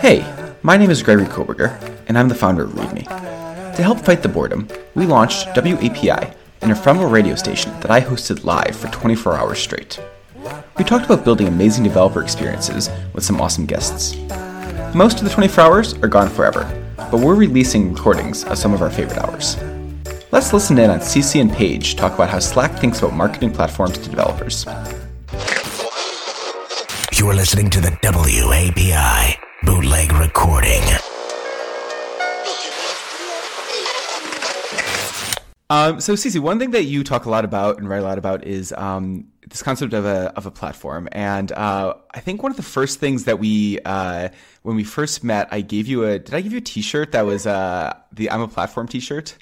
Hey, my name is Gregory Koberger, and I'm the founder of README. To help fight the boredom, we launched WAPI, an ephemeral radio station that I hosted live for 24 hours straight. We talked about building amazing developer experiences with some awesome guests. Most of the 24 hours are gone forever, but we're releasing recordings of some of our favorite hours. Let's listen in on CC and Paige talk about how Slack thinks about marketing platforms to developers. You're listening to the WAPI bootleg recording. Um, so, Cece, one thing that you talk a lot about and write a lot about is um, this concept of a of a platform. And uh, I think one of the first things that we uh, when we first met, I gave you a did I give you a T-shirt that was uh, the I'm a platform T-shirt?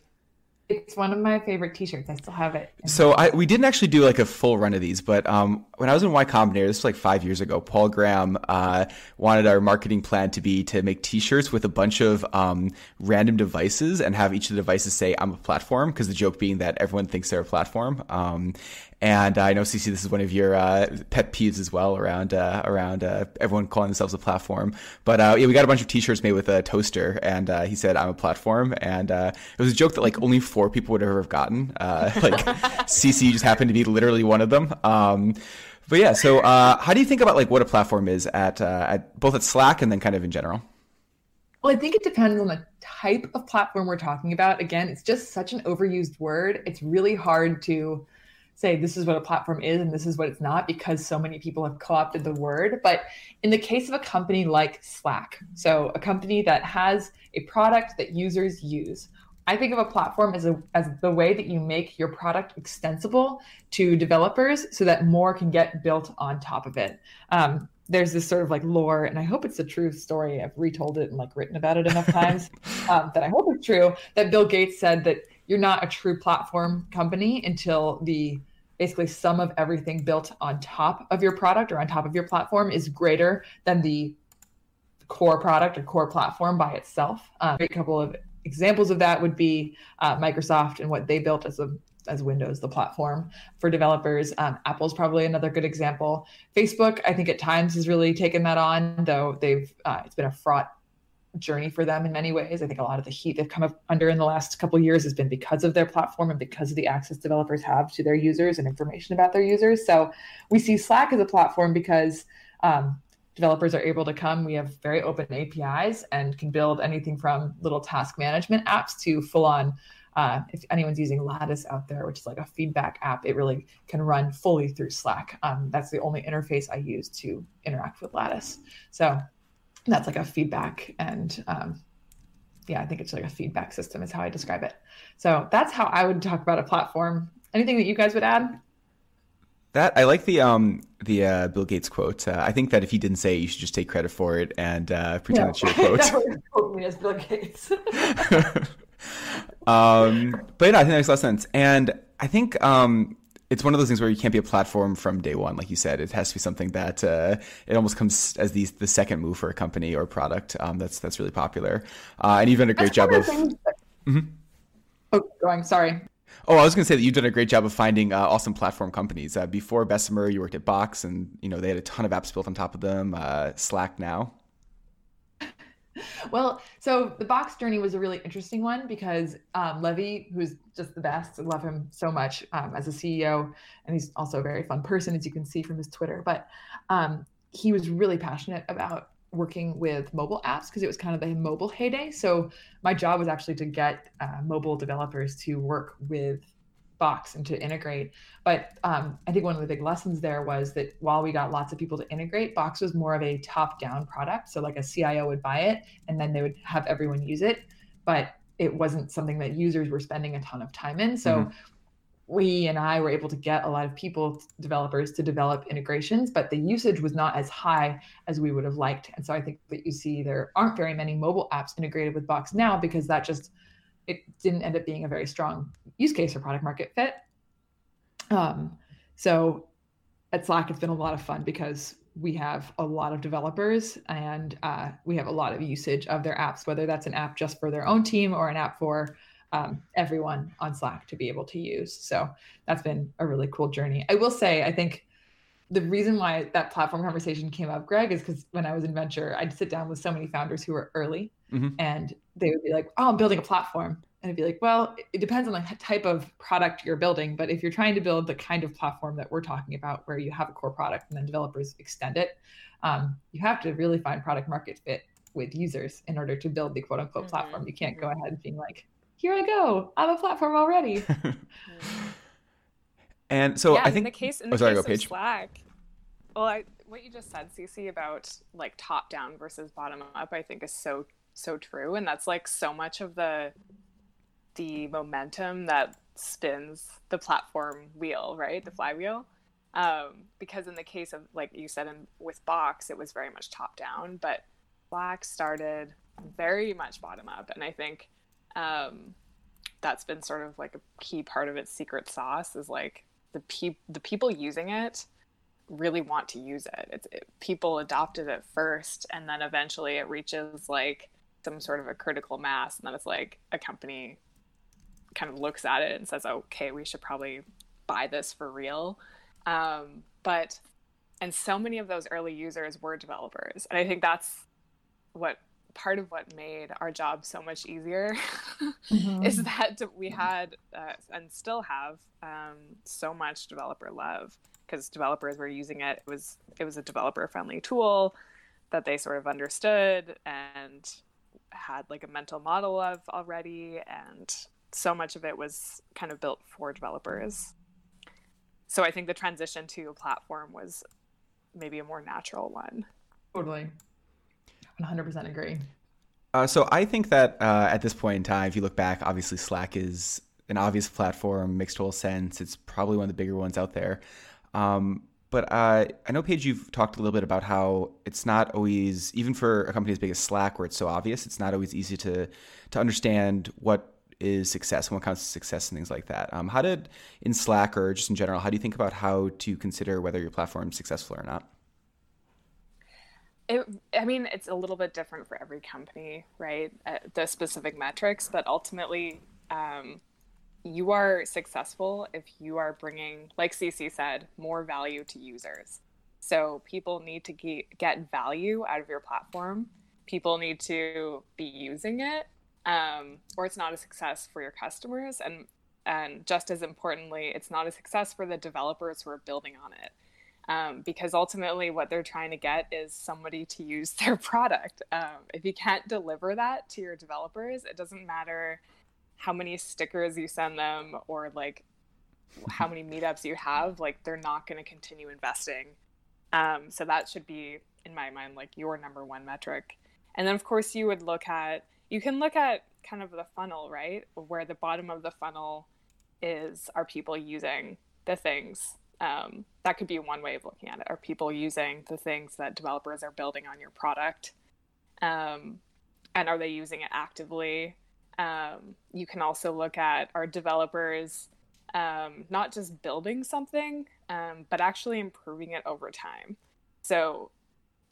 It's one of my favorite T-shirts. I still have it. So I, we didn't actually do like a full run of these, but um, when I was in Y Combinator, this was like five years ago. Paul Graham uh, wanted our marketing plan to be to make T-shirts with a bunch of um, random devices and have each of the devices say "I'm a platform" because the joke being that everyone thinks they're a platform. Um, and I know CC, this is one of your uh, pet peeves as well around uh, around uh, everyone calling themselves a platform. But uh, yeah, we got a bunch of T-shirts made with a toaster, and uh, he said I'm a platform, and uh, it was a joke that like only four people would ever have gotten. like CC just happened to be literally one of them. Um, but yeah, so how do you think about like what a platform is at at both at Slack and then kind of in general? Well, I think it depends on the type of platform we're talking about. Again, it's just such an overused word. It's really hard to say this is what a platform is and this is what it's not because so many people have co-opted the word but in the case of a company like slack so a company that has a product that users use i think of a platform as, a, as the way that you make your product extensible to developers so that more can get built on top of it um, there's this sort of like lore, and I hope it's a true story. I've retold it and like written about it enough times um, that I hope it's true. That Bill Gates said that you're not a true platform company until the basically sum of everything built on top of your product or on top of your platform is greater than the core product or core platform by itself. Um, a couple of examples of that would be uh, Microsoft and what they built as a as Windows, the platform for developers. Um, Apple's probably another good example. Facebook, I think at times has really taken that on, though they've uh, it's been a fraught journey for them in many ways. I think a lot of the heat they've come under in the last couple years has been because of their platform and because of the access developers have to their users and information about their users. So we see Slack as a platform because um, developers are able to come. We have very open APIs and can build anything from little task management apps to full on. Uh, if anyone's using Lattice out there, which is like a feedback app, it really can run fully through Slack. Um, that's the only interface I use to interact with Lattice. So that's like a feedback and um, yeah i think it's like a feedback system is how i describe it so that's how i would talk about a platform anything that you guys would add that I like the um the uh, Bill Gates quote. Uh, I think that if he didn't say it, you should just take credit for it and uh, pretend it's your quote. quote me as Bill Gates. um, but yeah, I think that makes a lot of sense. And I think um, it's one of those things where you can't be a platform from day one, like you said. It has to be something that uh, it almost comes as the the second move for a company or product um, that's that's really popular. Uh, and you've done a great job of. Mm-hmm. Oh, going. Sorry. Oh, I was going to say that you've done a great job of finding uh, awesome platform companies. Uh, before Bessemer, you worked at Box, and you know they had a ton of apps built on top of them. Uh, Slack now well, so the box journey was a really interesting one because um, Levie, who's just the best, I love him so much um, as a CEO, and he's also a very fun person, as you can see from his Twitter. But um, he was really passionate about working with mobile apps because it was kind of the mobile heyday. So my job was actually to get uh, mobile developers to work with box and to integrate. But um, I think one of the big lessons there was that while we got lots of people to integrate, Box was more of a top down product. So, like a CIO would buy it and then they would have everyone use it. But it wasn't something that users were spending a ton of time in. So, mm-hmm. we and I were able to get a lot of people, developers, to develop integrations, but the usage was not as high as we would have liked. And so, I think that you see there aren't very many mobile apps integrated with Box now because that just it didn't end up being a very strong use case or product market fit. Um, so at Slack, it's been a lot of fun because we have a lot of developers and uh, we have a lot of usage of their apps, whether that's an app just for their own team or an app for um, everyone on Slack to be able to use. So that's been a really cool journey. I will say, I think the reason why that platform conversation came up, Greg, is because when I was in venture, I'd sit down with so many founders who were early mm-hmm. and they would be like, Oh, I'm building a platform. And I'd be like, Well, it depends on the type of product you're building. But if you're trying to build the kind of platform that we're talking about, where you have a core product and then developers extend it, um, you have to really find product market fit with users in order to build the quote unquote mm-hmm. platform. You can't go mm-hmm. ahead and being like, Here I go, I'm a platform already. And so yeah, I think in the case in oh, the oh, sorry, case of Slack, well, I, what you just said, Cece, about like top down versus bottom up, I think is so so true, and that's like so much of the the momentum that spins the platform wheel, right? The flywheel. Um, because in the case of like you said in with Box, it was very much top down, but Slack started very much bottom up, and I think um, that's been sort of like a key part of its secret sauce is like the pe- the people using it really want to use it. It's it, people adopted it first, and then eventually it reaches like some sort of a critical mass, and then it's like a company kind of looks at it and says, "Okay, we should probably buy this for real." Um, but and so many of those early users were developers, and I think that's what part of what made our job so much easier mm-hmm. is that we had uh, and still have um, so much developer love because developers were using it. It was it was a developer friendly tool that they sort of understood and had like a mental model of already, and so much of it was kind of built for developers. So I think the transition to a platform was maybe a more natural one. Totally. 100% agree. Uh, so I think that uh, at this point in time, if you look back, obviously Slack is an obvious platform, makes total sense. It's probably one of the bigger ones out there. Um, but uh, I know, Paige, you've talked a little bit about how it's not always, even for a company as big as Slack, where it's so obvious, it's not always easy to to understand what is success and what counts as success and things like that. Um, how did in Slack or just in general, how do you think about how to consider whether your platform is successful or not? It, I mean, it's a little bit different for every company, right? Uh, the specific metrics, but ultimately, um, you are successful if you are bringing, like CC said, more value to users. So people need to get value out of your platform. People need to be using it, um, or it's not a success for your customers. And and just as importantly, it's not a success for the developers who are building on it um, because ultimately what they're trying to get is somebody to use their product. Um, if you can't deliver that to your developers, it doesn't matter how many stickers you send them or like how many meetups you have, like they're not going to continue investing. Um, so that should be, in my mind, like your number one metric. And then, of course, you would look at, you can look at kind of the funnel, right? Where the bottom of the funnel is, are people using the things um, that could be one way of looking at it. Are people using the things that developers are building on your product? Um, and are they using it actively? Um, you can also look at are developers um, not just building something, um, but actually improving it over time. So,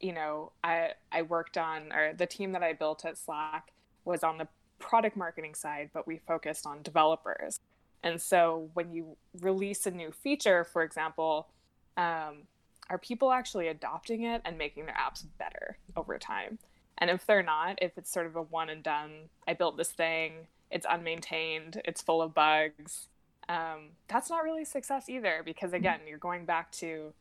you know, I I worked on or the team that I built at Slack was on the product marketing side, but we focused on developers. And so when you release a new feature, for example, um, are people actually adopting it and making their apps better over time? And if they're not, if it's sort of a one and done, I built this thing, it's unmaintained, it's full of bugs, um, that's not really success either. Because again, you're going back to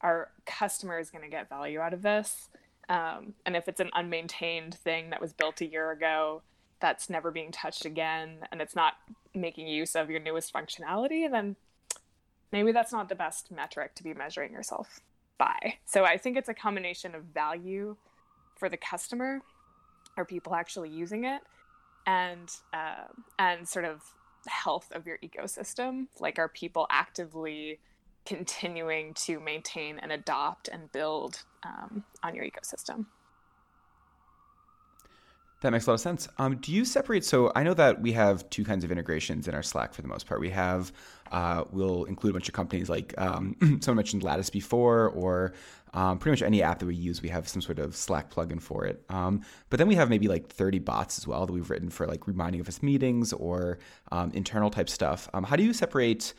our customer is going to get value out of this. Um, and if it's an unmaintained thing that was built a year ago, that's never being touched again and it's not making use of your newest functionality, then maybe that's not the best metric to be measuring yourself by. So I think it's a combination of value for the customer, are people actually using it, and uh, and sort of health of your ecosystem. Like, are people actively continuing to maintain and adopt and build um, on your ecosystem? That makes a lot of sense. Um, do you separate? So I know that we have two kinds of integrations in our Slack for the most part. We have, uh, we'll include a bunch of companies like um, someone mentioned Lattice before, or um, pretty much any app that we use, we have some sort of Slack plugin for it. Um, but then we have maybe like 30 bots as well that we've written for like reminding of us meetings or um, internal type stuff. Um, how do you separate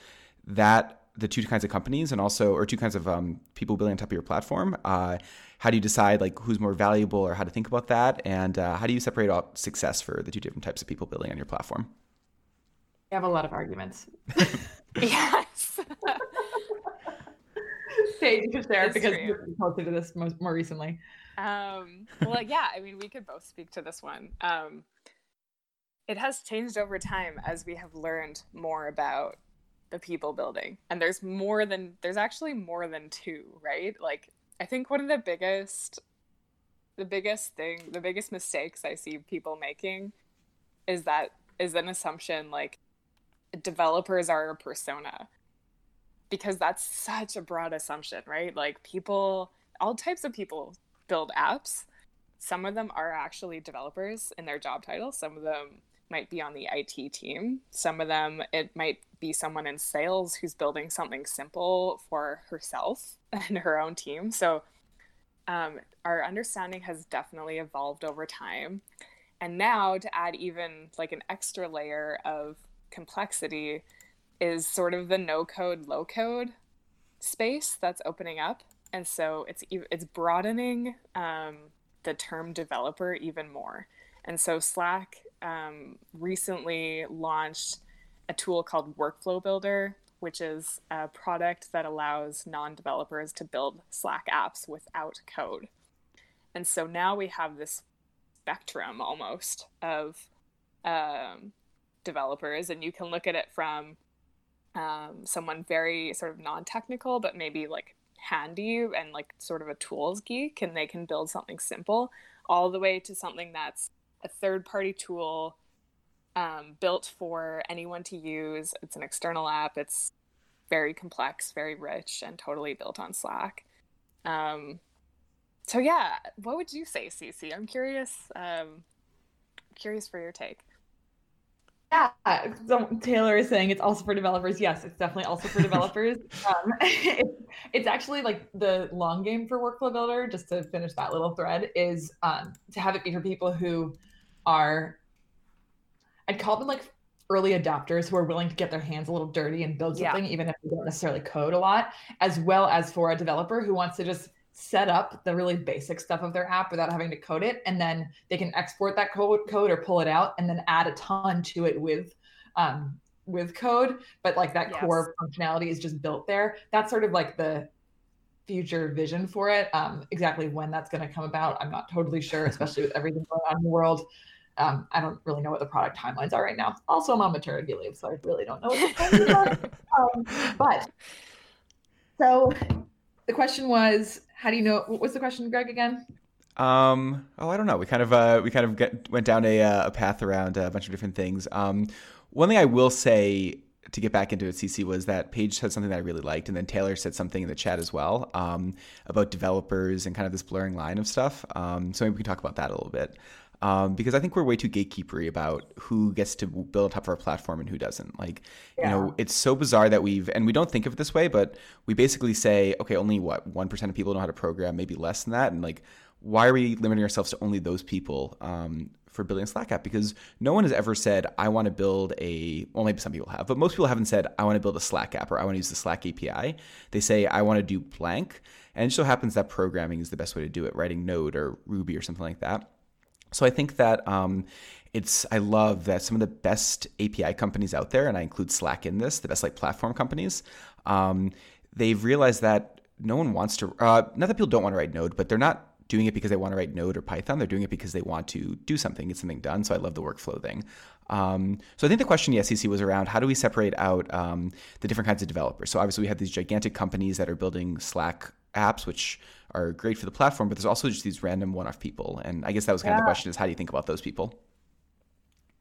that the two kinds of companies and also or two kinds of um, people building on top of your platform. Uh, how do you decide like who's more valuable or how to think about that? And uh, how do you separate out success for the two different types of people building on your platform? I have a lot of arguments. yes. Paige, you can share because you're closer to this most, more recently. Um, well, yeah, I mean, we could both speak to this one. Um, it has changed over time as we have learned more about the people building. And there's more than, there's actually more than two, right? Like, I think one of the biggest, the biggest thing, the biggest mistakes I see people making is that, is an assumption like developers are a persona because that's such a broad assumption, right? Like people, all types of people build apps. Some of them are actually developers in their job title. Some of them might be on the IT team. Some of them, it might be someone in sales who's building something simple for herself and her own team. So, um, our understanding has definitely evolved over time. And now, to add even like an extra layer of complexity, is sort of the no code, low code space that's opening up. And so it's it's broadening um, the term developer even more. And so Slack um, recently launched a tool called Workflow Builder, which is a product that allows non developers to build Slack apps without code. And so now we have this spectrum almost of um, developers, and you can look at it from um, someone very sort of non technical, but maybe like handy and like sort of a tools geek, and they can build something simple, all the way to something that's a third party tool um, built for anyone to use. It's an external app. It's very complex, very rich, and totally built on Slack. Um, so yeah, what would you say, Cece? I'm curious. Um, curious for your take. Yeah, so Taylor is saying it's also for developers. Yes, it's definitely also for developers. um, it's, it's actually like the long game for Workflow Builder. Just to finish that little thread, is um, to have it be for people who are I'd call them like early adopters who are willing to get their hands a little dirty and build something, yeah. even if they don't necessarily code a lot, as well as for a developer who wants to just set up the really basic stuff of their app without having to code it. And then they can export that code, code or pull it out and then add a ton to it with um, with code. But like that yes. core functionality is just built there. That's sort of like the future vision for it. Um, exactly when that's going to come about, I'm not totally sure, especially with everything going on in the world. Um, I don't really know what the product timelines are right now. Also, I'm on maternity leave, so I really don't know what the timelines are. Um, but so the question was, how do you know? What was the question, Greg? Again? Um, oh, I don't know. We kind of uh, we kind of get, went down a, uh, a path around a bunch of different things. Um, one thing I will say to get back into it, CC, was that Paige said something that I really liked, and then Taylor said something in the chat as well um, about developers and kind of this blurring line of stuff. Um, so maybe we can talk about that a little bit um, because I think we're way too gatekeepery about who gets to build on top of our platform and who doesn't. Like, yeah. you know, it's so bizarre that we've and we don't think of it this way, but we basically say, okay, only what one percent of people know how to program, maybe less than that, and like, why are we limiting ourselves to only those people? Um, for building a Slack app because no one has ever said, I want to build a, well, maybe some people have, but most people haven't said, I want to build a Slack app or I want to use the Slack API. They say, I want to do blank. And it so happens that programming is the best way to do it, writing Node or Ruby or something like that. So I think that um, it's I love that some of the best API companies out there, and I include Slack in this, the best like platform companies, um, they've realized that no one wants to. Uh, not that people don't want to write Node, but they're not doing it because they want to write Node or Python. They're doing it because they want to do something, get something done. So I love the workflow thing. Um, so I think the question, yes, CC, was around how do we separate out um, the different kinds of developers. So obviously we have these gigantic companies that are building Slack apps, which are great for the platform, but there's also just these random one-off people. And I guess that was kind yeah. of the question: is how do you think about those people?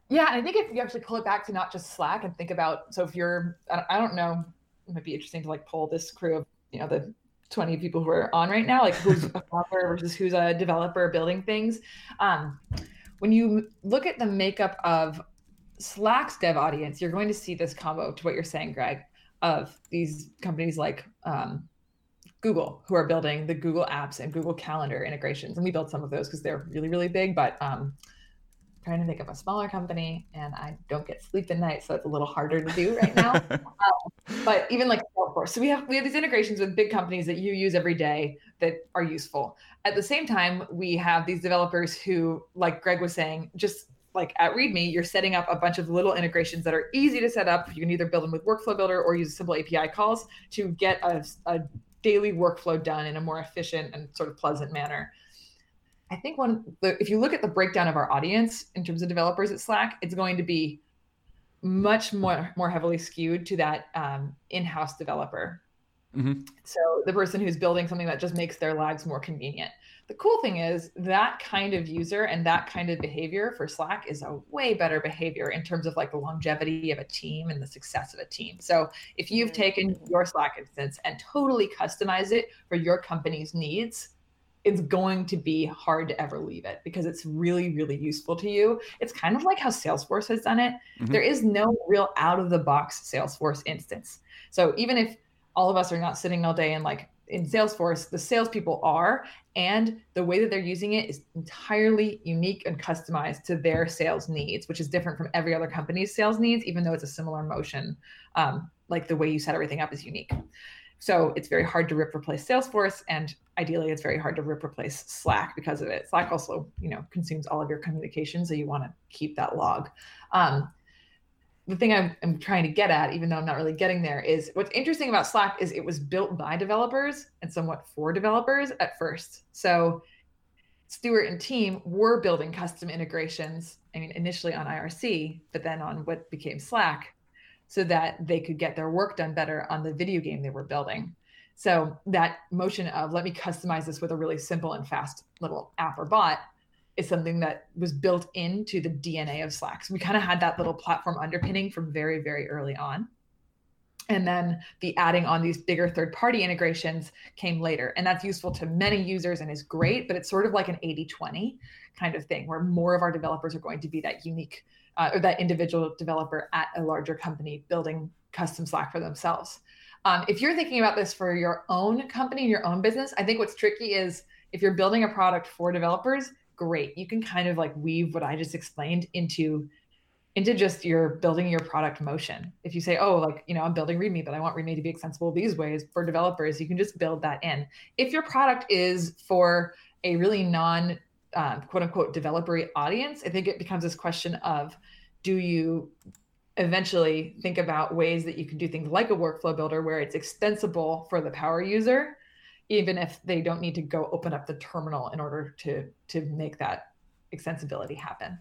Yeah, and I think if you actually pull it back to not just Slack and think about, so if you're, I don't know, it might be interesting to like pull this crew of, you know, the 20 people who are on right now, like who's a founder versus who's a developer building things. Um, when you look at the makeup of Slack's dev audience, you're going to see this combo to what you're saying, Greg, of these companies like um, Google, who are building the Google Apps and Google Calendar integrations. And we built some of those because they're really, really big. But um, trying to think of a smaller company and I don't get sleep at night, so it's a little harder to do right now. um, but even like Salesforce, so we have we have these integrations with big companies that you use every day that are useful. At the same time, we have these developers who, like Greg was saying, just like at README, you're setting up a bunch of little integrations that are easy to set up. You can either build them with Workflow Builder or use simple API calls to get a, a daily workflow done in a more efficient and sort of pleasant manner. I think one the, if you look at the breakdown of our audience in terms of developers at Slack, it's going to be much more more heavily skewed to that um, in-house developer. Mm-hmm. So the person who's building something that just makes their lives more convenient. The cool thing is that kind of user and that kind of behavior for Slack is a way better behavior in terms of like the longevity of a team and the success of a team. So if you've mm-hmm. taken your Slack instance and totally customized it for your company's needs, it's going to be hard to ever leave it because it's really, really useful to you. It's kind of like how Salesforce has done it. Mm-hmm. There is no real out of the box Salesforce instance. So even if all of us are not sitting all day and like in Salesforce, the salespeople are, and the way that they're using it is entirely unique and customized to their sales needs, which is different from every other company's sales needs, even though it's a similar motion. Um, like the way you set everything up is unique. So it's very hard to rip replace Salesforce, and ideally, it's very hard to rip replace Slack because of it. Slack also, you know, consumes all of your communication, so you want to keep that log. Um, the thing I'm, I'm trying to get at, even though I'm not really getting there, is what's interesting about Slack is it was built by developers and somewhat for developers at first. So Stewart and team were building custom integrations. I mean, initially on IRC, but then on what became Slack so that they could get their work done better on the video game they were building. So that motion of let me customize this with a really simple and fast little app or bot is something that was built into the DNA of Slack. So we kind of had that little platform underpinning from very, very early on. And then the adding on these bigger third party integrations came later. And that's useful to many users and is great, but it's sort of like an 80 20 kind of thing where more of our developers are going to be that unique uh, or that individual developer at a larger company building custom Slack for themselves. Um, if you're thinking about this for your own company, and your own business, I think what's tricky is if you're building a product for developers, great. You can kind of like weave what I just explained into into just your building your product motion. If you say, oh, like, you know, I'm building README, but I want README to be extensible these ways for developers, you can just build that in. If your product is for a really non um, quote unquote developer audience, I think it becomes this question of do you eventually think about ways that you can do things like a workflow builder where it's extensible for the power user, even if they don't need to go open up the terminal in order to to make that extensibility happen.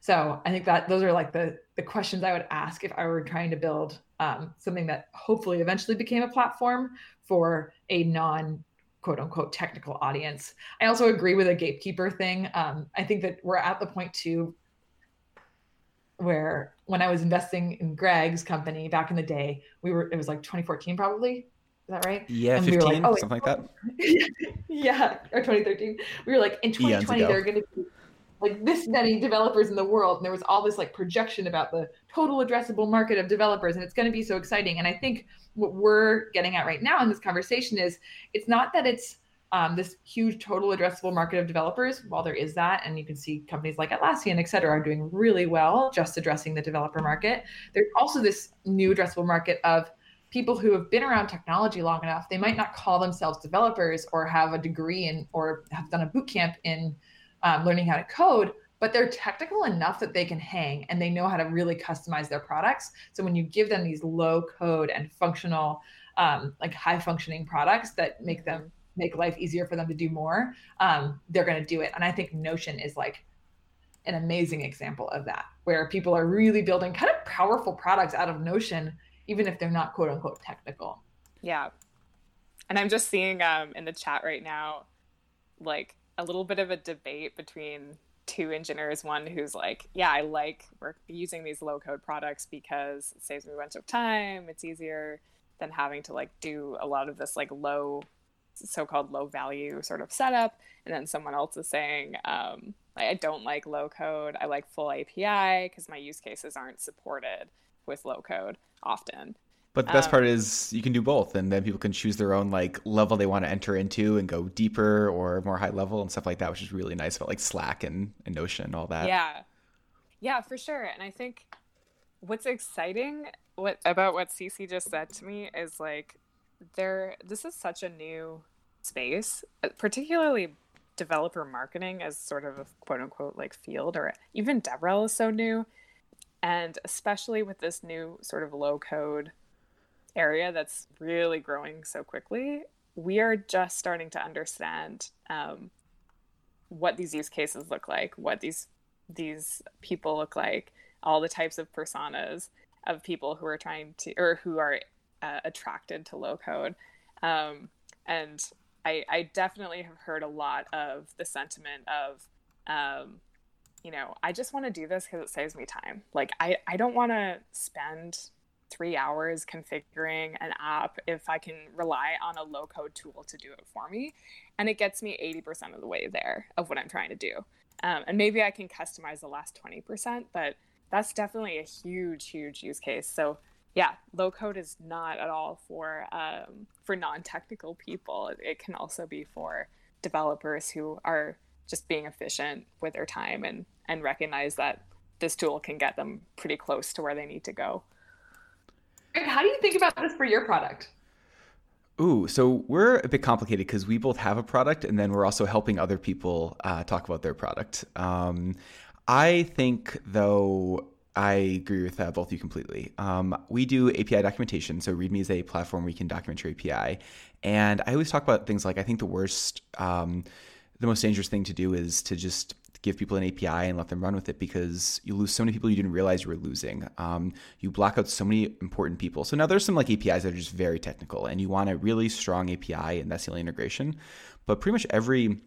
So I think that those are like the the questions I would ask if I were trying to build um, something that hopefully eventually became a platform for a non quote unquote technical audience. I also agree with a gatekeeper thing. Um, I think that we're at the point too where when I was investing in Greg's company back in the day, we were it was like 2014 probably. Is that right? Yeah, and 15, we like, oh, something like that. yeah, or 2013. We were like in 2020 there are going to be like this many developers in the world and there was all this like projection about the total addressable market of developers and it's going to be so exciting and i think what we're getting at right now in this conversation is it's not that it's um, this huge total addressable market of developers while there is that and you can see companies like atlassian et cetera are doing really well just addressing the developer market there's also this new addressable market of people who have been around technology long enough they might not call themselves developers or have a degree in or have done a boot camp in um, learning how to code, but they're technical enough that they can hang and they know how to really customize their products. So when you give them these low code and functional, um, like high functioning products that make them make life easier for them to do more, um, they're going to do it. And I think Notion is like an amazing example of that, where people are really building kind of powerful products out of Notion, even if they're not quote unquote technical. Yeah. And I'm just seeing um, in the chat right now, like a little bit of a debate between two engineers. One who's like yeah i like work using these low code products because it saves me a bunch of time. It's easier than having to like do a lot of this like low so-called low value sort of setup. And then someone else is saying um, i don't like low code i like full api because my use cases aren't supported with low code often but the best um, part is you can do both, and then people can choose their own like level they want to enter into and go deeper or more high level and stuff like that, which is really nice about like Slack and, and Notion and all that. Yeah, Yeah, for sure. And I think what's exciting what about what Cece just said to me is like there this is such a new space, uh, particularly developer marketing as sort of a quote unquote like field or even DevRel is so new. And especially with this new sort of low code area that's really growing so quickly, we are just starting to understand um, what these use cases look like, what these these people look like, all the types of personas of people who are trying to or who are uh, attracted to low code. Um, and I, I, definitely have heard a lot of the sentiment of, um, you know, I just want to do this because it saves me time. Like, I, I don't want to spend three hours configuring an app if I can rely on a low code tool to do it for me. And it gets me 80% of the way there of what I'm trying to do. Um, and maybe I can customize the last 20%, but that's definitely a huge, huge use case. So yeah, low code is not at all for um, for non-technical people. It can also be for developers who are just being efficient with their time and and recognize that this tool can get them pretty close to where they need to go. How do you think about this for your product? Ooh, so we're a bit complicated because we both have a product and then we're also helping other people uh, talk about their product. Um, I think, though, I agree with uh, both of you completely. Um, we do API documentation. So README is a platform where you can document your API. And I always talk about things like I think the worst, um, the most dangerous thing to do is to just give people an API and let them run with it because you lose so many people you didn't realize you were losing. Um, you block out so many important people. So now there's some like APIs that are just very technical and you want a really strong API and that's the only integration. But pretty much every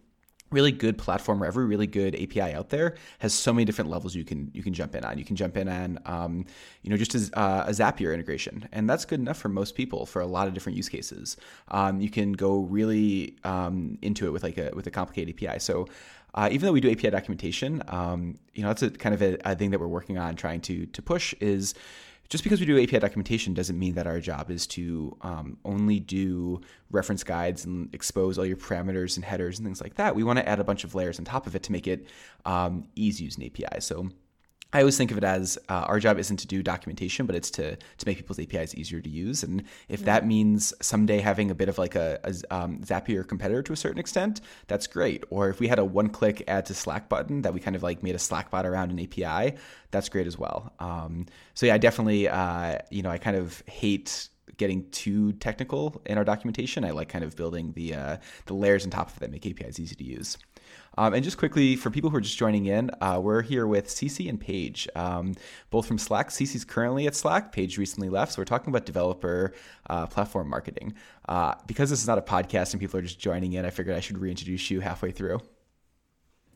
really good platform or every really good API out there has so many different levels you can you can jump in on. You can jump in on um, you know just as uh, a Zapier integration, and that's good enough for most people for a lot of different use cases. Um, you can go really um, into it with like a with a complicated API. So. Uh, even though we do API documentation, um, you know that's a kind of a, a thing that we're working on trying to to push is just because we do API documentation doesn't mean that our job is to um, only do reference guides and expose all your parameters and headers and things like that. We want to add a bunch of layers on top of it to make it um, easy using API. So I always think of it as uh, our job isn't to do documentation, but it's to to make people's APIs easier to use. And if that means someday having a bit of like a, a um, Zapier competitor to a certain extent, that's great. Or if we had a one-click add to Slack button that we kind of like made a Slack bot around an API, that's great as well. Um, so yeah, I definitely, uh, you know, I kind of hate getting too technical in our documentation. I like kind of building the uh, the layers on top of it that make APIs easy to use. Um, and just quickly, for people who are just joining in, uh, we're here with Cece and Paige, um, both from Slack. Cece's currently at Slack. Paige recently left. So we're talking about developer uh, platform marketing. Uh, because this is not a podcast and people are just joining in, I figured I should reintroduce you halfway through.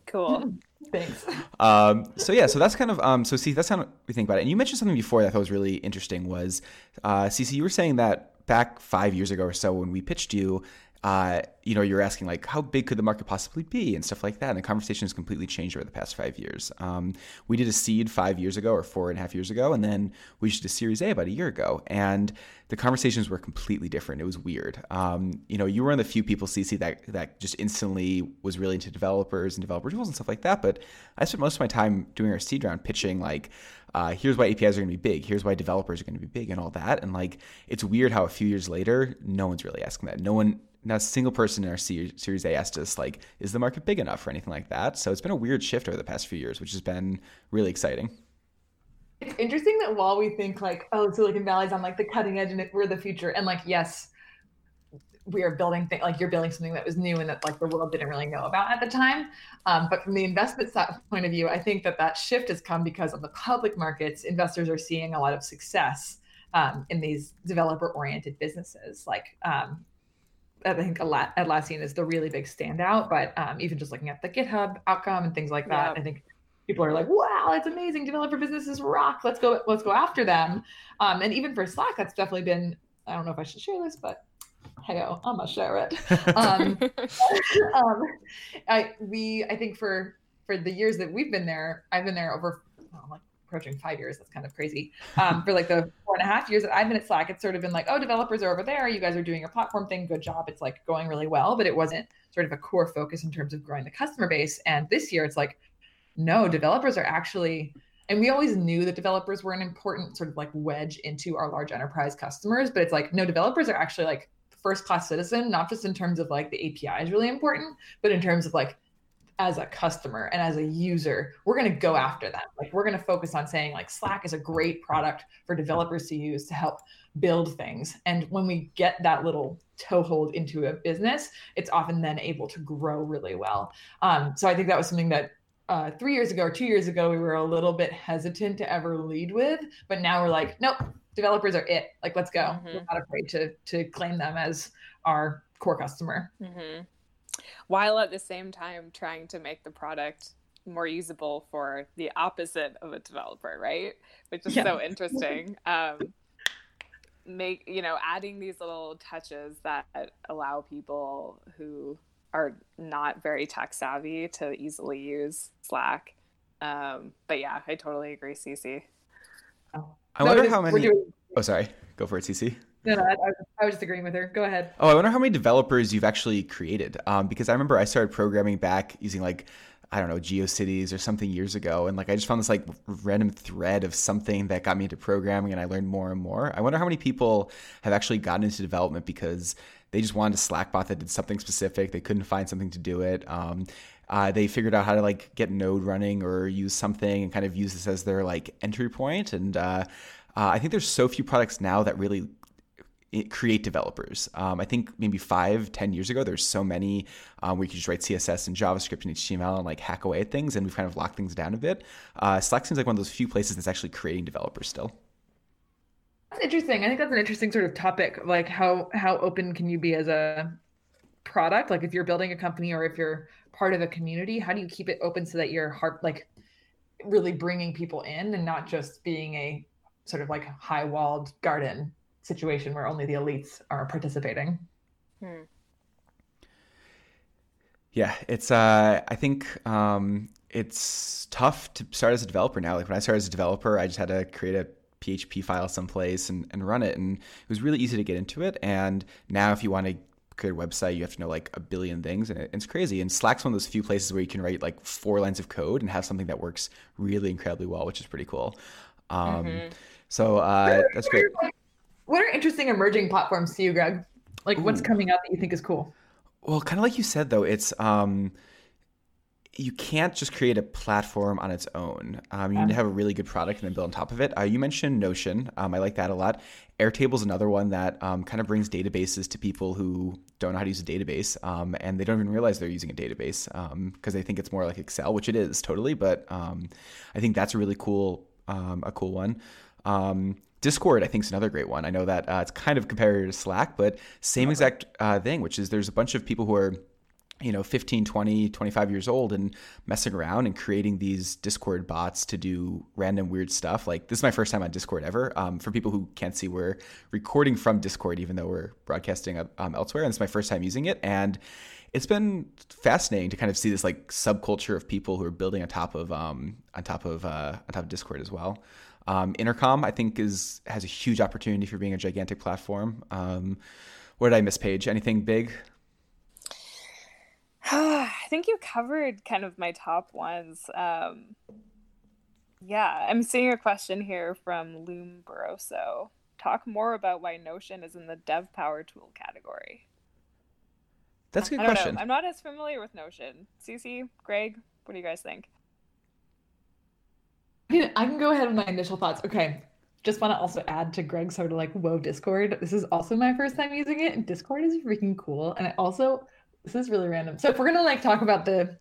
Cool. Thanks. Um, so yeah, so that's kind of um, so see that's how we think about it. And you mentioned something before that I thought was really interesting was uh, Cece, you were saying that back five years ago or so when we pitched you, uh, you know, you're asking like, how big could the market possibly be and stuff like that. And the conversation has completely changed over the past five years. Um, we did a seed five years ago or four and a half years ago, and then we did a Series A about a year ago. And the conversations were completely different. It was weird. Um, you know, you were one of the few people, CC that that just instantly was really into developers and developer tools and stuff like that. But I spent most of my time doing our seed round pitching like, uh, here's why APIs are going to be big. Here's why developers are going to be big and all that. And like, it's weird how a few years later, no one's really asking that. No one not a single person in our Series A asked us like, is the market big enough or anything like that? So it's been a weird shift over the past few years, which has been really exciting. It's interesting that while we think like, oh, Silicon Valley's on like the cutting edge and we're the future, and like, yes, we are building things like you're building something that was new and that like the world didn't really know about at the time. Um, but from the investment side point of view, I think that that shift has come because of the public markets. Investors are seeing a lot of success um, in these developer-oriented businesses, like um, I think Atlassian is the really big standout, but um, even just looking at the GitHub outcome and things like that, yeah. I think people are like, "Wow, it's amazing! Developer businesses rock. Let's go, let's go after them." Um, and even for Slack, that's definitely been. I don't know if I should share this, but hey, I'm gonna share it. Um, um, I we I think for for the years that we've been there, I've been there over oh, like approaching five years. That's kind of crazy. Um, for like the four and a half years that I've been at Slack, it's sort of been like, oh, developers are over there. You guys are doing your platform thing. Good job. It's like going really well, but it wasn't sort of a core focus in terms of growing the customer base. And this year, it's like, no, developers are actually And we always knew that developers were an important sort of like wedge into our large enterprise customers, but it's like, no, developers are actually like first class citizen, not just in terms of like the API is really important, but in terms of like as a customer and as a user, we're going to go after them. Like we're going to focus on saying like Slack is a great product for developers to use to help build things. And when we get that little toehold into a business, it's often then able to grow really well. Um, so I think that was something that uh, three years ago or two years ago we were a little bit hesitant to ever lead with, but now we're like, nope, developers are it. Like let's go. Mm-hmm. We're not afraid to to claim them as our core customer. Mm-hmm while at the same time trying to make the product more usable for the opposite of a developer, right? Which is yeah. so interesting. Um, make you know adding these little touches that allow people who are not very tech savvy to easily use Slack. Um, but yeah, I totally agree, CC. Oh. I wonder how many. Doing... Oh, sorry. Go for it, Cece. No, no, I, I, was just agreeing with her. Go ahead. Oh, I wonder how many developers you've actually created. Um, because I remember I started programming back using like I don't know GeoCities or something years ago, and like I just found this like random thread of something that got me into programming, and I learned more and more. I wonder how many people have actually gotten into development because they just wanted a Slack bot that did something specific. They couldn't find something to do it. Um, uh, they figured out how to like get Node running or use something and kind of use this as their like entry point. And uh, uh, I think there's so few products now that really create developers. Um, I think maybe five, ten years ago, there's so many um, where you could just write CSS and JavaScript and HTML and like hack away at things, and we've kind of locked things down a bit. Uh, Slack seems like one of those few places that's actually creating developers still. That's interesting. I think that's an interesting sort of topic. Like how how open can you be as a product? Like if you're building a company or if you're part of a community, how do you keep it open so that you're heart like really bringing people in and not just being a sort of like high walled garden situation where only the elites are participating. Hmm. Yeah, it's. Uh, I think um, it's tough to start as a developer now. Like when I started as a developer, I just had to create a PHP file someplace and, and run it, and it was really easy to get into it. And now, if you want to create a website, you have to know like a billion things, and it's crazy. And Slack's one of those few places where you can write like four lines of code and have something that works really incredibly well, which is pretty cool. Um, mm-hmm. So uh, that's great. What are interesting emerging platforms to you, Greg? Like Ooh. what's coming out that you think is cool? Well, kind of like you said though, it's um you can't just create a platform on its own. Um, you yeah. need to have a really good product and then build on top of it. Uh, you mentioned Notion. Um, I like that a lot. Airtable is another one that um, kind of brings databases to people who don't know how to use a database, um, and they don't even realize they're using a database because um, they think it's more like Excel, which it is totally. But um, I think that's a really cool, a cool one. Discord, I think, is another great one. I know that uh, it's kind of compared to Slack, but same uh-huh. exact uh, thing, which is there's a bunch of people who are you know 15 20 25 years old and messing around and creating these discord bots to do random weird stuff like this is my first time on discord ever um, for people who can't see we're recording from discord even though we're broadcasting um, elsewhere and it's my first time using it and it's been fascinating to kind of see this like subculture of people who are building on top of um, on top of uh, on top of discord as well um, Intercom, I think, is has a huge opportunity for being a gigantic platform. Um, what did I miss, Paige? Anything big? I think you covered kind of my top ones. Um, yeah, I'm seeing a question here from Loom Baroso. Talk more about why Notion is in the dev power tool category. That's a good question. Know. I'm not as familiar with Notion. Cece, Greg, what do you guys think? I can go ahead with my initial thoughts. Okay. Just want to also add to Greg's sort of like, whoa, Discord. This is also my first time using it. Discord is freaking cool. And I also, this is really random. So if we're going to like talk about the,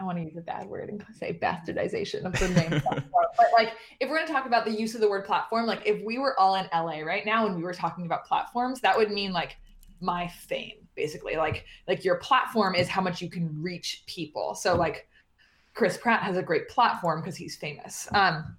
I want to use a bad word and say bastardization of the name but like if we're going to talk about the use of the word platform, like if we were all in LA right now and we were talking about platforms, that would mean like my fame basically. Like like your platform is how much you can reach people. So like Chris Pratt has a great platform because he's famous. Um,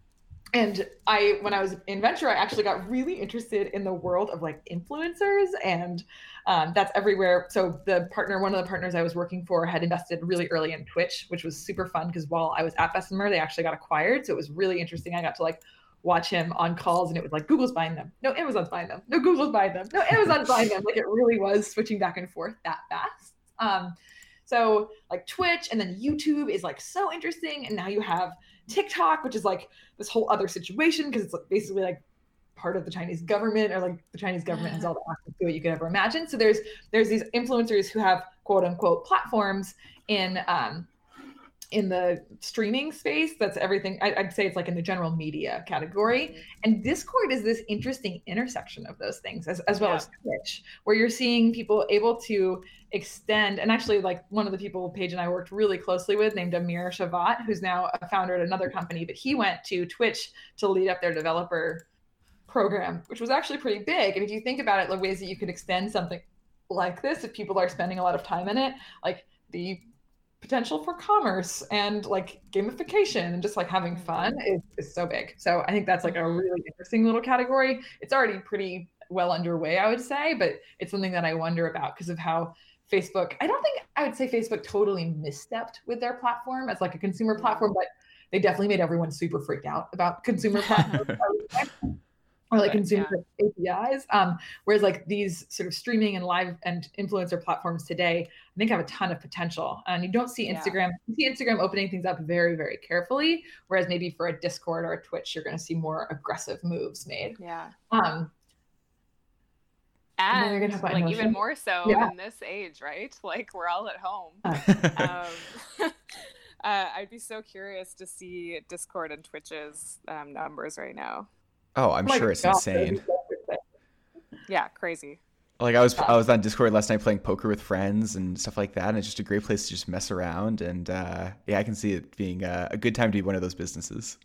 and I, when I was in venture, I actually got really interested in the world of like influencers, and um, that's everywhere. So the partner, one of the partners I was working for, had invested really early in Twitch, which was super fun because while I was at Bessemer, they actually got acquired, so it was really interesting. I got to like watch him on calls, and it was like Google's buying them, no, Amazon's buying them, no, Google's buying them, no, Amazon's buying them. Like it really was switching back and forth that fast. Um, So like Twitch and then YouTube is like so interesting. And now you have TikTok, which is like this whole other situation because it's like basically like part of the Chinese government or like the Chinese government has all the access to it you could ever imagine. So there's there's these influencers who have quote unquote platforms in um in the streaming space that's everything I, would say it's like in the general media category mm-hmm. and discord is this interesting intersection of those things as, as well yeah. as twitch where you're seeing people able to extend and actually like one of the people paige and i worked really closely with named Amir Shevat who's now a founder at another company but he went to twitch to lead up their developer program which was actually pretty big and if you think about it the ways that you could extend something like this if people are spending a lot of time in it like the potential for commerce and like gamification and just like having mm-hmm. fun is, is so big. So I think that's like a mm-hmm. really interesting little category. It's already pretty well underway, I would say, but it's something that I wonder about because of how Facebook, I don't think I would say Facebook totally misstepped with their platform as like a consumer platform, mm-hmm. but they definitely made everyone super freaked out about consumer platforms or like consumer yeah. APIs. Um, whereas like these sort of streaming and live and influencer platforms today, I think have a ton of potential. And you don't see Instagram, yeah. you see Instagram opening things up very, very carefully. Whereas maybe for a Discord or a Twitch, you're going to see more aggressive moves made. Yeah. Um, and, and like even more so yeah. in this age, right? Like we're all at home. Uh. um, uh, I'd be so curious to see Discord and Twitch's um, numbers right now. Oh, I'm oh sure it's God, insane. Yeah, crazy. Like I was I was on Discord last night playing poker with friends and stuff like that, and it's just a great place to just mess around. And uh, yeah, I can see it being a, a, good time to be one of those businesses.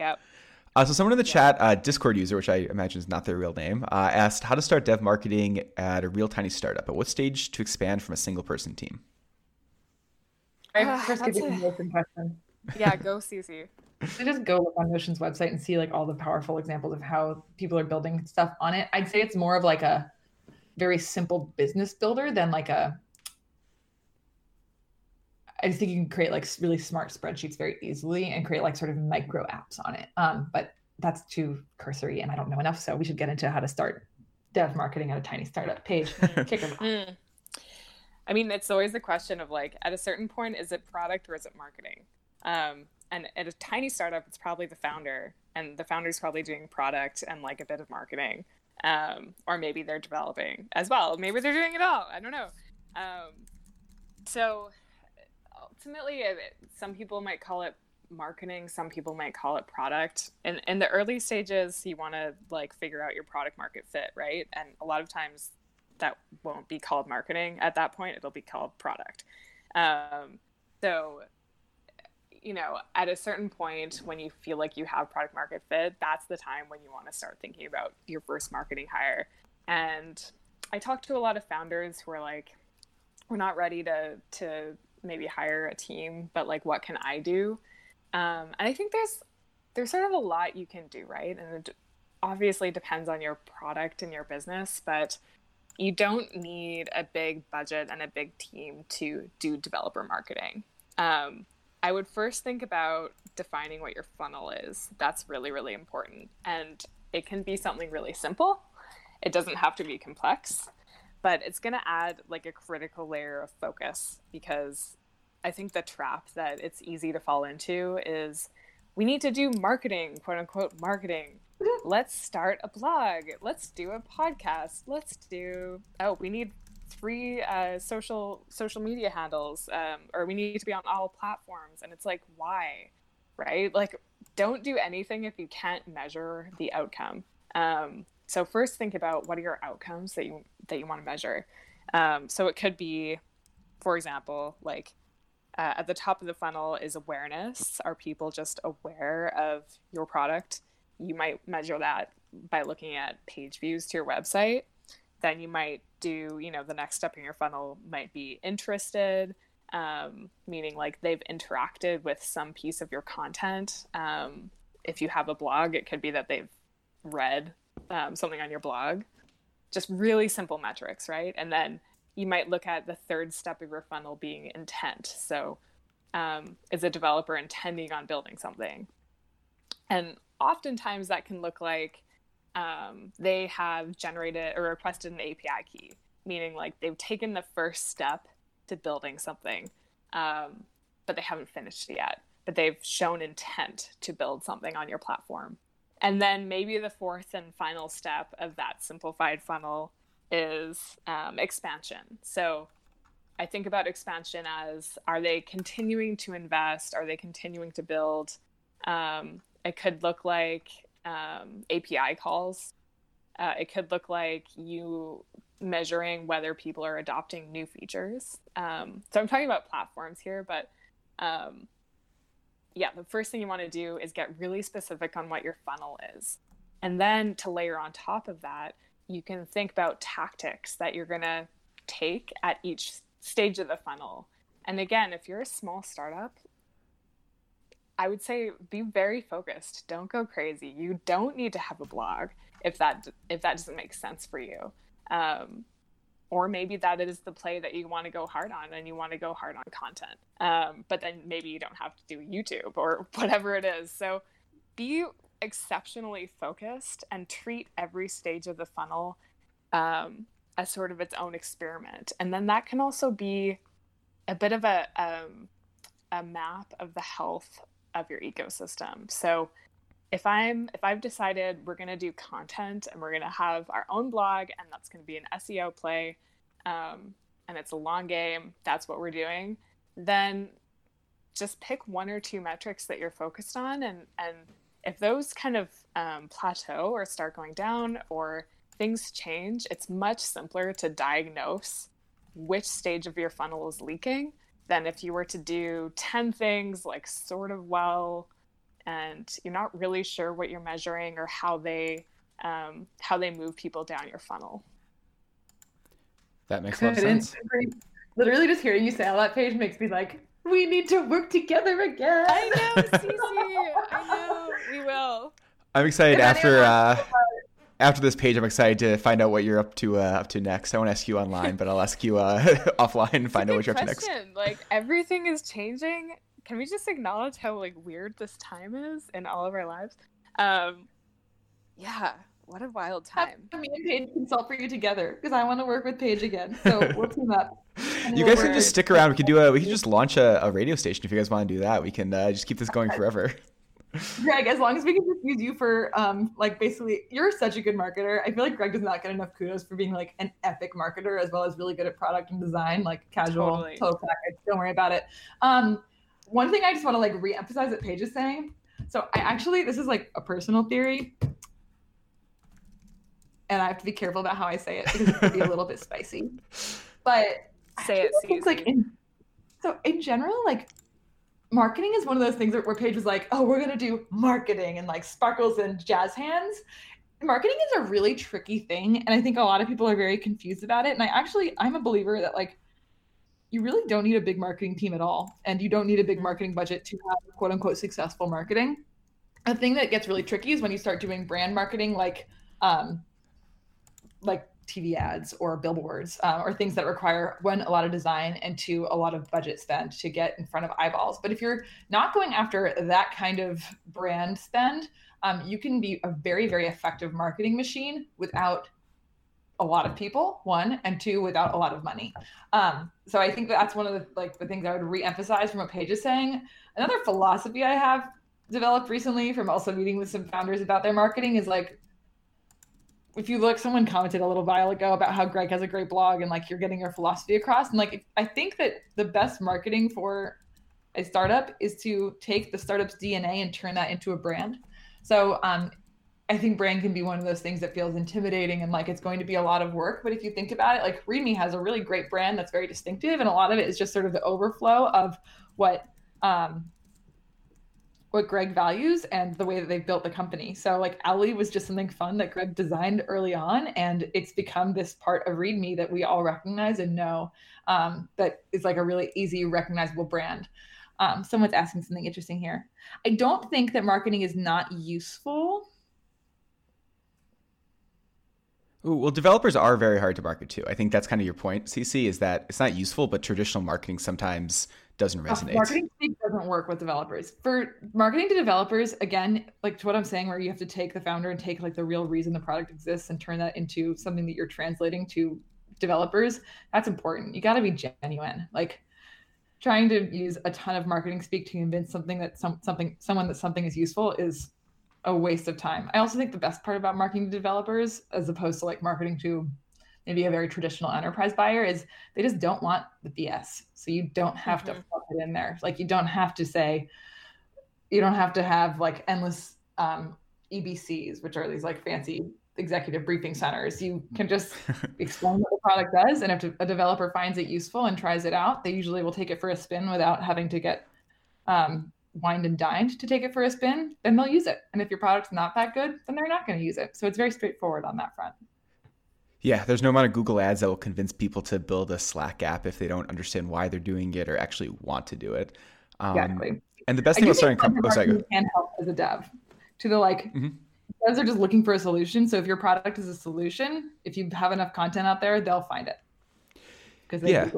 Yep. Uh, so someone in the chat, uh, Discord user, which I imagine is not their real name, uh, asked how to start dev marketing at a real tiny startup. At what stage to expand from a single person team? I first give you the open question. Yeah, go CC. I just go look on Notion's website and see like all the powerful examples of how people are building stuff on it. I'd say it's more of like a very simple business builder than like a. I just think you can create like really smart spreadsheets very easily and create like sort of micro apps on it. Um, but that's too cursory and I don't know enough. So we should get into how to start dev marketing at a tiny startup Paige. Kick them mm. I mean, it's always the question of like, at a certain point, is it product or is it marketing? Um, and at a tiny startup, it's probably the founder, and the founder's probably doing product and like a bit of marketing, um, or maybe they're developing as well. Maybe they're doing it all. I don't know. Um, so ultimately, some people might call it marketing. Some people might call it product. And in the early stages, you want to like figure out your product market fit, right? And a lot of times that won't be called marketing at that point. It'll be called product. Um, so you know, at a certain point when you feel like you have product market fit, that's the time when you want to start thinking about your first marketing hire. And I talked to a lot of founders who are like, we're not ready to to maybe hire a team, but like what can I do? Um, and I think there's there's sort of a lot you can do, right? And it obviously depends on your product and your business, but you don't need a big budget and a big team to do developer marketing. Um, I would first think about defining what your funnel is. That's really, really important. And it can be something really simple, it doesn't have to be complex, but it's going to add like a critical layer of focus because I think the trap that it's easy to fall into is we need to do marketing, quote unquote, marketing. Mm-hmm. Let's start a blog. Let's do a podcast. Let's do, oh, we need three uh, social social media handles um, or we need to be on all platforms. And it's like why right? Like don't do anything if you can't measure the outcome. Um, so first think about what are your outcomes that you that you want to measure. Um, so it could be for example like uh, at the top of the funnel is awareness. Are people just aware of your product? You might measure that by looking at page views to your website. Then you might do you know the next step in your funnel might be interested um, meaning like they've interacted with some piece of your content. Um, if you have a blog it could be that they've read um, something on your blog. Just really simple metrics right? And then you might look at the third step of your funnel being intent. So um, is a developer intending on building something? And oftentimes that can look like um, they have generated or requested an API key, meaning like they've taken the first step to building something, um, but they haven't finished yet. But they've shown intent to build something on your platform. And then maybe the fourth and final step of that simplified funnel is um, expansion. So I think about expansion as are they continuing to invest? Are they continuing to build? Um, it could look like um, API calls. Uh, it could look like you measuring whether people are adopting new features. Um, so I'm talking about platforms here, but um, yeah, the first thing you want to do is get really specific on what your funnel is. And then to layer on top of that, you can think about tactics that you're going to take at each stage of the funnel. And again, if you're a small startup, I would say be very focused. Don't go crazy. You don't need to have a blog if that if that doesn't make sense for you. Um, or maybe that is the play that you want to go hard on and you want to go hard on content. Um, but then maybe you don't have to do YouTube or whatever it is. So be exceptionally focused and treat every stage of the funnel um, as sort of its own experiment. And then that can also be a bit of a, um, a map of the health of your ecosystem. So if I'm if I've decided we're going to do content and we're going to have our own blog and that's going to be an SEO play um, and it's a long game, that's what we're doing, then just pick one or two metrics that you're focused on and and if those kind of um, plateau or start going down or things change, it's much simpler to diagnose which stage of your funnel is leaking than if you were to do 10 things like sort of well and you're not really sure what you're measuring or how they um, how they move people down your funnel. That makes a lot of sense. Literally, just hearing you say all that Paige makes me like, we need to work together again. I know, Cece. I know. We will. I'm excited after uh, after this page. I'm excited to find out what you're up to uh, up to next. I won't ask you online, but I'll ask you uh, offline and find out what you're question. up to next. Like everything is changing. Can we just acknowledge how like weird this time is in all of our lives? Um, yeah, what a wild time. Have me and Paige consult for you together because I want to work with Paige again. So we'll team up. You guys can just stick around. We can do a. We can just launch a, a radio station if you guys want to do that. We can uh, just keep this going forever. Greg, as long as we can just use you for um like basically you're such a good marketer. I feel like Greg does not get enough kudos for being like an epic marketer as well as really good at product and design, like casual totally. total package. Don't worry about it. Um one thing I just want to like re-emphasize that Paige is saying. So I actually this is like a personal theory. And I have to be careful about how I say it because it could be a little bit spicy. But say it. It's like in, so in general, like marketing is one of those things where Paige was like, oh, we're gonna do marketing and like sparkles and jazz hands. Marketing is a really tricky thing, and I think a lot of people are very confused about it. And I actually, I'm a believer that like you really don't need a big marketing team at all, and you don't need a big marketing budget to have quote unquote successful marketing. The thing that gets really tricky is when you start doing brand marketing, like um, like TV ads or billboards uh, or things that require one a lot of design and two a lot of budget spend to get in front of eyeballs. But if you're not going after that kind of brand spend, um, you can be a very very effective marketing machine without a lot of people one and two without a lot of money um, so i think that's one of the like the things i would re-emphasize from what paige is saying another philosophy i have developed recently from also meeting with some founders about their marketing is like if you look, someone commented a little while ago about how Greg has a great blog and like you're getting your philosophy across. And like, I think that the best marketing for a startup is to take the startup's DNA and turn that into a brand. So, um, I think brand can be one of those things that feels intimidating and like it's going to be a lot of work. But if you think about it, like README has a really great brand that's very distinctive, and a lot of it is just sort of the overflow of what um, what Greg values and the way that they've built the company. So like Owly was just something fun that Greg designed early on, and it's become this part of README that we all recognize and know um, that is like a really easy, recognizable brand. Um, someone's asking something interesting here. I don't think that marketing is not useful. Ooh, well, developers are very hard to market to. I think that's kind of your point, CC, is that it's not useful, but traditional marketing sometimes doesn't resonate. Marketing doesn't work with developers. For marketing to developers, again, like to what I'm saying, where you have to take the founder and take like the real reason the product exists and turn that into something that you're translating to developers, that's important. You got to be genuine. Like trying to use a ton of marketing speak to convince something that some something someone that something is useful is a waste of time. I also think the best part about marketing to developers, as opposed to like marketing to maybe a very traditional enterprise buyer, is they just don't want the BS. So you don't have mm-hmm. to plug it in there. Like you don't have to say, you don't have to have like endless um, EBCs, which are these like fancy executive briefing centers. You can just explain what the product does, and if a developer finds it useful and tries it out, they usually will take it for a spin without having to get um, wined and dined to take it for a spin. Then they'll use it, and if your product's not that good, then they're not going to use it. So it's very straightforward on that front. Yeah, there's no amount of Google ads that will convince people to build a Slack app if they don't understand why they're doing it or actually want to do it. Um, exactly. And the best thing about starting company, oh, sorry, can help as a dev to the like. Mm-hmm devs are just looking for a solution. So if your product is a solution, if you have enough content out there, they'll find it. Because yeah,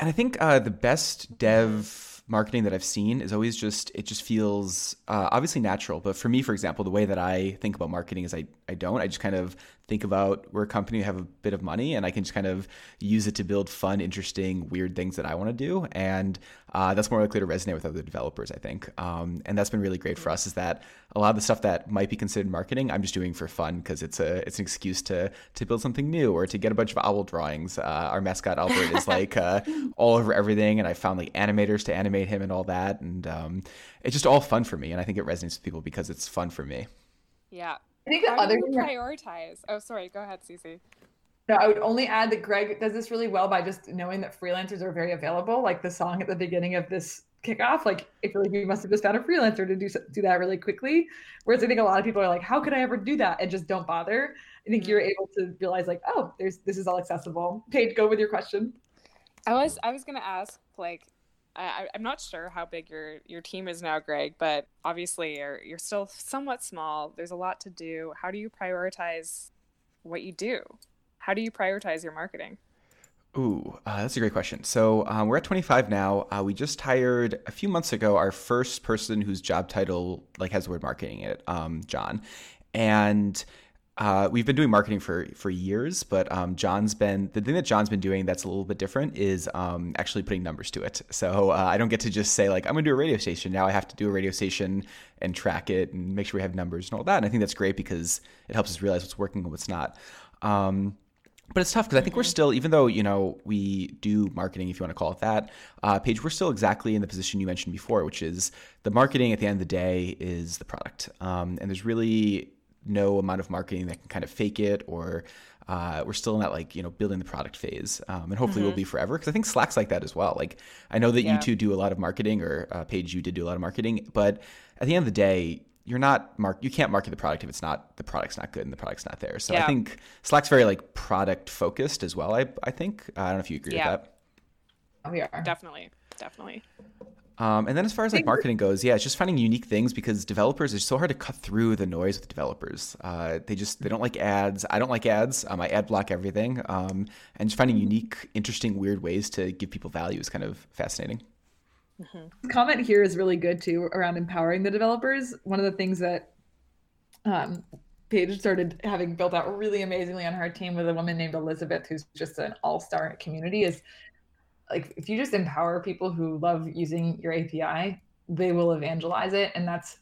and I think uh, the best dev marketing that I've seen is always just it just feels uh, obviously natural. But for me, for example, the way that I think about marketing is I I don't. I just kind of think about we're a company who have a bit of money and I can just kind of use it to build fun, interesting, weird things that I want to do. And uh, that's more likely to resonate with other developers, I think. Um, and that's been really great for us is that a lot of the stuff that might be considered marketing, I'm just doing for fun because it's a it's an excuse to to build something new or to get a bunch of owl drawings. Uh, our mascot Owlbert is like uh, all over everything, and I found like animators to animate him and all that, and um, it's just all fun for me. And I think it resonates with people because it's fun for me. Yeah, I think the How other do you prioritize. Oh, sorry. Go ahead, Cece. No, I would only add that Greg does this really well by just knowing that freelancers are very available. Like the song at the beginning of this kickoff, like I feel like you must have just found a freelancer to do do that really quickly. Whereas I think a lot of people are like, "How could I ever do that?" and just don't bother. I think you're mm. able to realize like, "Oh, there's this is all accessible." Paige, go with your question. I was I was gonna ask like I, am not sure how big your your team is now, Greg, but obviously you're you're still somewhat small. There's a lot to do. How do you prioritize what you do? How do you prioritize your marketing? Ooh, uh, that's a great question. So um, we're at 25 now. Uh, we just hired a few months ago our first person whose job title like has the word marketing in it, um, John, and uh, we've been doing marketing for for years, but um, John's been the thing that John's been doing that's a little bit different is um, actually putting numbers to it. So uh, I don't get to just say like I'm going to do a radio station. Now I have to do a radio station and track it and make sure we have numbers and all that. And I think that's great because it helps us realize what's working and what's not. Um, but it's tough because I think we're mm-hmm. still, even though you know we do marketing, if you want to call it that, uh, Paige, we're still exactly in the position you mentioned before, which is the marketing at the end of the day is the product, um, and there's really no amount of marketing that can kind of fake it or uh, we're still in that like you know building the product phase um, and hopefully mm-hmm. we'll be forever because i think slack's like that as well like i know that yeah. you two do a lot of marketing or uh, paige you did do a lot of marketing but at the end of the day you're not mark you can't market the product if it's not the product's not good and the product's not there so yeah. i think slack's very like product focused as well i, I think uh, i don't know if you agree yeah. with that we are definitely definitely um, and then as far as like marketing goes, yeah, it's just finding unique things because developers it's so hard to cut through the noise with developers. Uh, they just they don't like ads. I don't like ads. Um, I ad block everything. Um, and just finding unique, interesting, weird ways to give people value is kind of fascinating. Mm-hmm. Comment here is really good too around empowering the developers. One of the things that um, Paige started having built out really amazingly on her team with a woman named Elizabeth, who's just an all-star community, is like if you just empower people who love using your API, they will evangelize it. And that's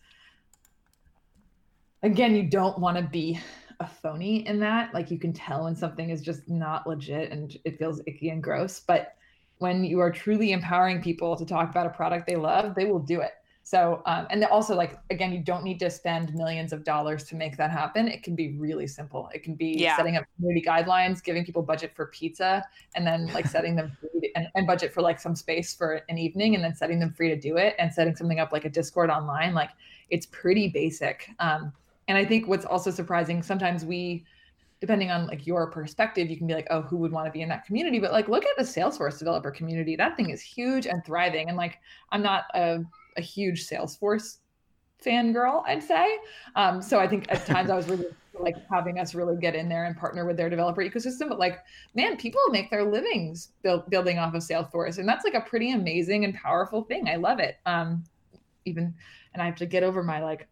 again, you don't want to be a phony in that. Like you can tell when something is just not legit and it feels icky and gross. But when you are truly empowering people to talk about a product they love, they will do it. So, um, and also like again, you don't need to spend millions of dollars to make that happen. It can be really simple. It can be yeah. setting up community guidelines, giving people budget for pizza, and then like setting them free and, and budget for like some space for an evening, and then setting them free to do it, and setting something up like a Discord online. Like it's pretty basic. Um, and I think what's also surprising, sometimes we depending on like your perspective, you can be like, oh, who would want to be in that community? But like, look at the Salesforce developer community. That thing is huge and thriving. And like, I'm not a a huge Salesforce fangirl, I'd say. Um, so I think at times I was really like having us really get in there and partner with their developer ecosystem. But like, man, people make their livings build, building off of Salesforce, and that's like a pretty amazing and powerful thing. I love it. Um, even, and I have to get over my like,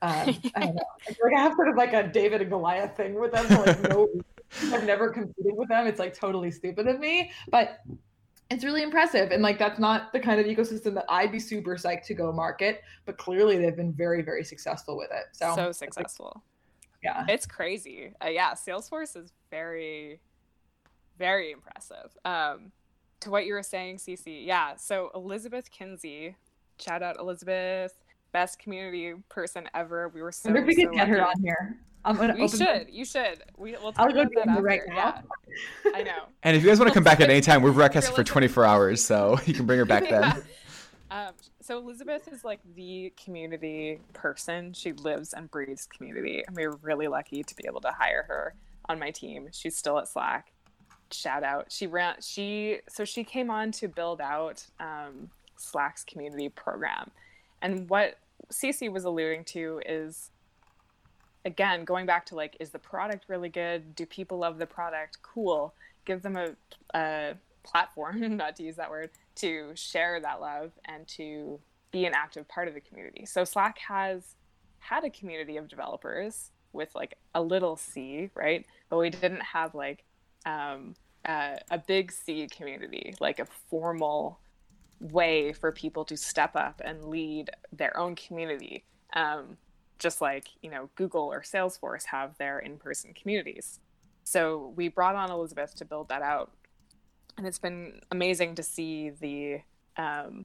um, I don't know, like I have sort of like a David and Goliath thing with them. like, no, I've never competed with them. It's like totally stupid of me, but it's really impressive. And like that's not the kind of ecosystem that I'd be super psyched to go market, but clearly they've been very, very successful with it. So so successful. yeah. It's crazy. Uh, yeah, Salesforce is very, very impressive. Um, to what you were saying, Cece. Yeah. So Elizabeth Kinsey, shout out Elizabeth, best community person ever. We were so. I wonder if we so can get her on here. I'm gonna You open should. You should. We, we'll I'll talk go about that DM her after. right Yeah, now. I know. And if you guys want to come back at any time, we're broadcasting for 24 hours, so you can bring her back then. Um, so Elizabeth is like the community person. She lives and breathes community, and we're really lucky to be able to hire her on my team. She's still at Slack. Shout out. She ran. She so she came on to build out um, Slack's community program, and what Cece was alluding to is again going back to like is the product really good? Do people love the product? Cool. Give them a, a platform not to use that word to share that love and to be an active part of the community. So slack has had a community of developers with like a little c right? But we didn't have like um, a, a big c community like a formal way for people to step up and lead their own community. Um, just like you know google or salesforce have their in-person communities. So we brought on elizabeth to build that out. And it's been amazing to see the um,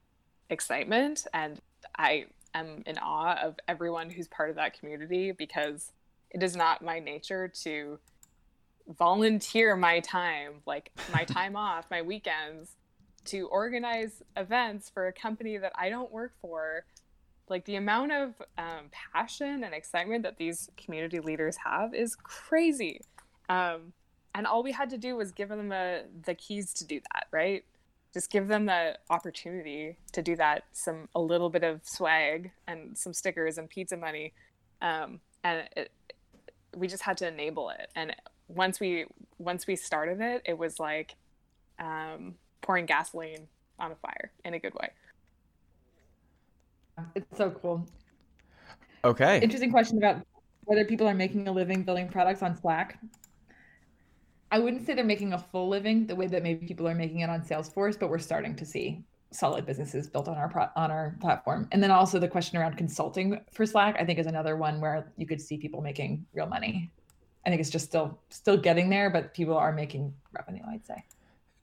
excitement. And i am in awe of everyone who's part of that community because it is not my nature to volunteer my time like my time off my weekends to organize events for a company that i don't work for like the amount of um, passion and excitement that these community leaders have is crazy. Um, and all we had to do was give them a, the keys to do that right? Just give them the opportunity to do that some a little bit of swag and some stickers and pizza money. Um, and it, we just had to enable it. And once we once we started it it was like um, pouring gasoline on a fire in a good way It's so cool. Okay. Interesting question about whether people are making a living building products on Slack. I wouldn't say they're making a full living the way that maybe people are making it on Salesforce, but we're starting to see solid businesses built on our pro- on our platform. And then also the question around consulting for Slack, I think, is another one where you could see people making real money. I think it's just still still getting there, but people are making revenue. I'd say.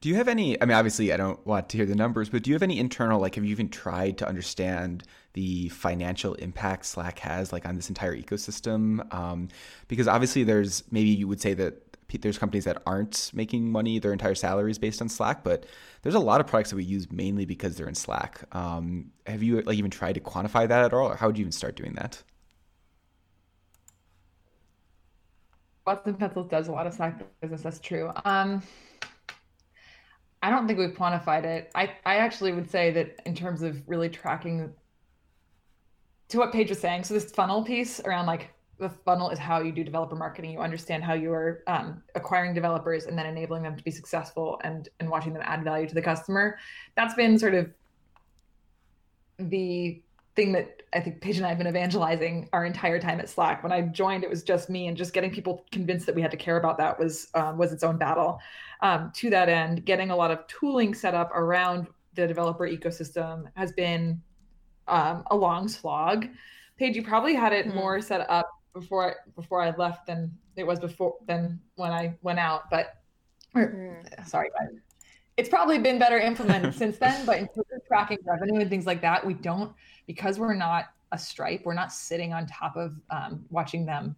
Do you have any? I mean, obviously, I don't want to hear the numbers, but do you have any internal, like, have you even tried to understand the financial impact Slack has, like, on this entire ecosystem? Um, because obviously, there's maybe you would say that there's companies that aren't making money, their entire salaries based on Slack, but there's a lot of products that we use mainly because they're in Slack. Um, have you like even tried to quantify that at all, or how would you even start doing that? Watson Pencils does a lot of Slack business. That's true. Um, I don't think we've quantified it. I, I actually would say that in terms of really tracking to what Paige was saying, so this funnel piece around like the funnel is how you do developer marketing. You understand how you are um, acquiring developers and then enabling them to be successful and and watching them add value to the customer. That's been sort of the thing that I think Paige and I have been evangelizing our entire time at Slack. When I joined, it was just me, and just getting people convinced that we had to care about that was um, was its own battle. Um, to that end, getting a lot of tooling set up around the developer ecosystem has been um, a long slog. Paige, you probably had it Mhm. more set up before before I left than it was before than when I went out. But or, sorry, but it's probably been better implemented since then. But in terms of tracking revenue and things like that, we don't because we're not a Stripe. We're not sitting on top of um, watching them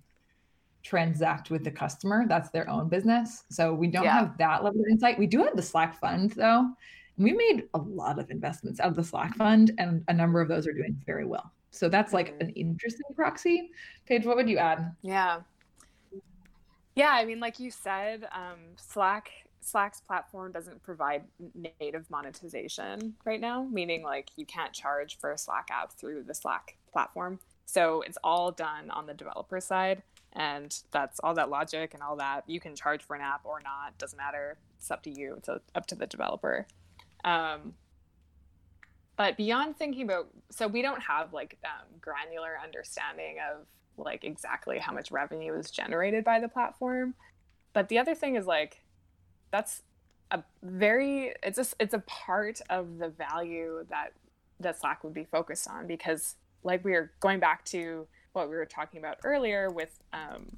transact with the customer. That's their own business. So we don't Yeah. have that level of insight. We do have the Slack fund though. We made a lot of investments out of the Slack fund, and a number of those are doing very well. So that's like Mhm. an interesting proxy. Paige, what would you add? Yeah. Yeah, I mean, like you said, um, Slack Slack's platform doesn't provide native monetization right now, meaning like you can't charge for a Slack app through the Slack platform. So it's all done on the developer side, and that's all that logic and all that. You can charge for an app or not, doesn't matter. It's up to you. It's up to the developer. Um, but beyond thinking about, so we don't have like um, granular understanding of like exactly how much revenue is generated by the platform. But the other thing is like that's a very it's a it's a part of the value that that Slack would be focused on because like we are going back to what we were talking about earlier with um,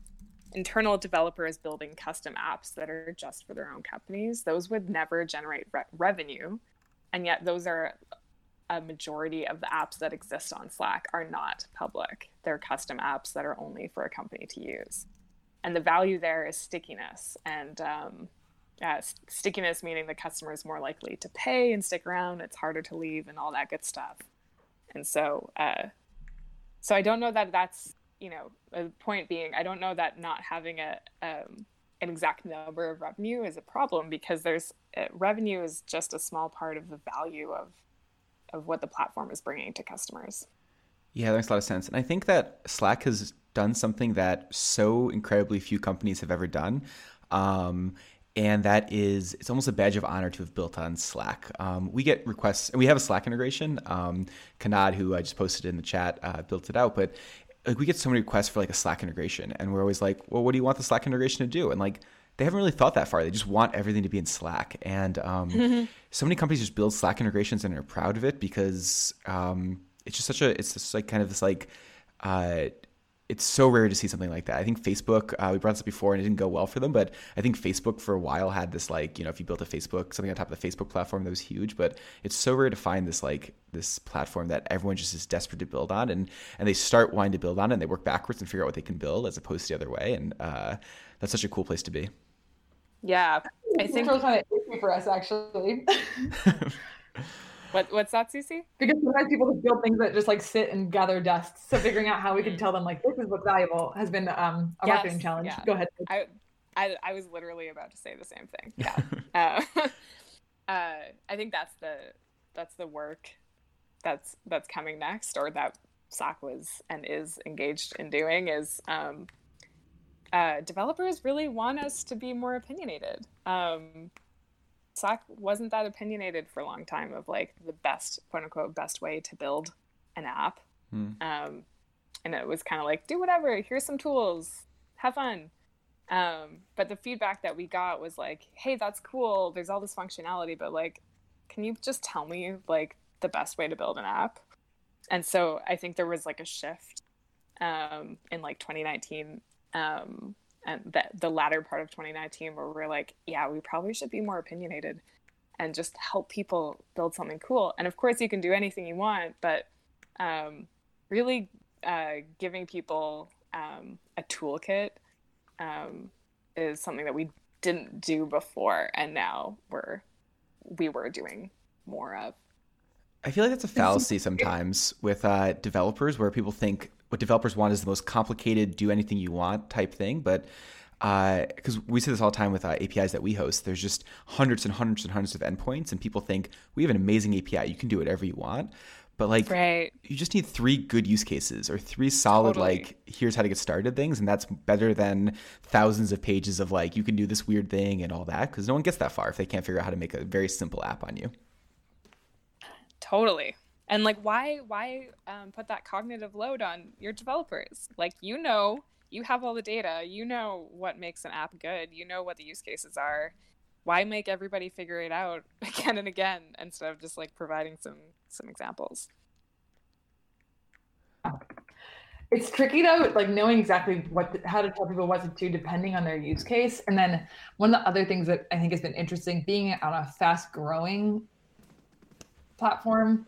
internal developers building custom apps that are just for their own companies. Those would never generate re- revenue. And yet those are a majority of the apps that exist on slack are not public. They're custom apps that are only for a company to use. And the value there is stickiness and um, uh, stickiness meaning the customer is more likely to pay and stick around. It's harder to leave and all that good stuff. And so uh, so i don't know that that's you know the point being i don't know that not having a um, an exact number of revenue is a problem because there's uh, revenue is just a small part of the value of of what the platform is bringing to customers yeah that makes a lot of sense and i think that slack has done something that so incredibly few companies have ever done um, and that is it's almost a badge of honor to have built on Slack. Um, we get requests, and we have a Slack integration. Um, Kanad, who I just posted in the chat, uh, built it out, but like we get so many requests for like a Slack integration, and we're always like, well, what do you want the Slack integration to do? And like they haven't really thought that far. They just want everything to be in Slack, and um, mm-hmm. so many companies just build Slack integrations and are proud of it because um, it's just such a it's just like kind of this like. Uh, it's so rare to see something like that. I think Facebook, uh, we brought this up before and it didn't go well for them, but I think Facebook for a while had this like, you know, if you built a Facebook, something on top of the Facebook platform that was huge, but it's so rare to find this like this platform that everyone just is desperate to build on and and they start wanting to build on it and they work backwards and figure out what they can build as opposed to the other way. And uh, that's such a cool place to be. Yeah. I think kind of for us actually. What what's that, Cece? Because sometimes people just build things that just like sit and gather dust. So figuring out how we can mm. tell them like this is what's valuable has been um, a yes, marketing challenge. Yeah. Go ahead. I, I, I was literally about to say the same thing. Yeah. uh, uh, I think that's the that's the work that's that's coming next, or that Slack was and is engaged in doing is um, uh, developers really want us to be more opinionated. Um, Slack wasn't that opinionated for a long time of like the best quote unquote best way to build an app. Hmm. Um, and it was kind of like, do whatever, here's some tools, have fun. Um, but the feedback that we got was like, hey, that's cool. There's all this functionality, but like, can you just tell me like the best way to build an app? And so I think there was like a shift um, in like 2019 um, and the, the latter part of 2019 where we're like yeah we probably should be more opinionated and just help people build something cool. And of course you can do anything you want but um, really uh, giving people um, a toolkit um, is something that we didn't do before and now we're we were doing more of. I feel like that's a fallacy sometimes with uh, developers where people think what developers want is the most complicated, do anything you want type thing. But because uh, we see this all the time with uh, APIs that we host, there's just hundreds and hundreds and hundreds of endpoints, and people think we have an amazing API. You can do whatever you want. But like, right. you just need three good use cases or three solid totally. like, here's how to get started things, and that's better than thousands of pages of like, you can do this weird thing and all that. Because no one gets that far if they can't figure out how to make a very simple app on you. Totally and like why why um, put that cognitive load on your developers? Like you know you have all the data. You know what makes an app good. You know what the use cases are. Why make everybody figure it out again and again instead of just like providing some some examples? It's tricky though like knowing exactly what to, how to tell people what to do depending on their use case. And then one of the other things that i think has been interesting being on a fast growing platform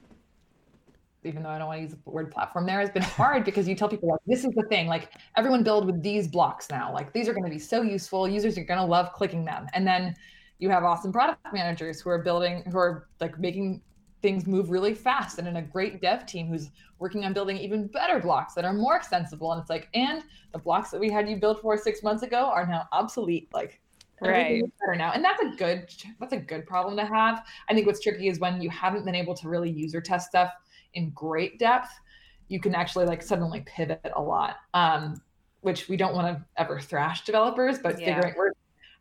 even though I don't want to use the word platform there, has been hard because you tell people like this is the thing, like everyone build with these blocks now. Like these are going to be so useful. Users are going to love clicking them. And then you have awesome product managers who are building, who are like making things move really fast and in a great dev team who's working on building even better blocks that are more extensible. And it's like, and the blocks that we had you build for six months ago are now obsolete. Like right better now and that's a good that's a good problem to have i think what's tricky is when you haven't been able to really user test stuff in great depth, you can actually like suddenly pivot a lot. Um, which we don't want to ever thrash developers, but yeah. figuring we're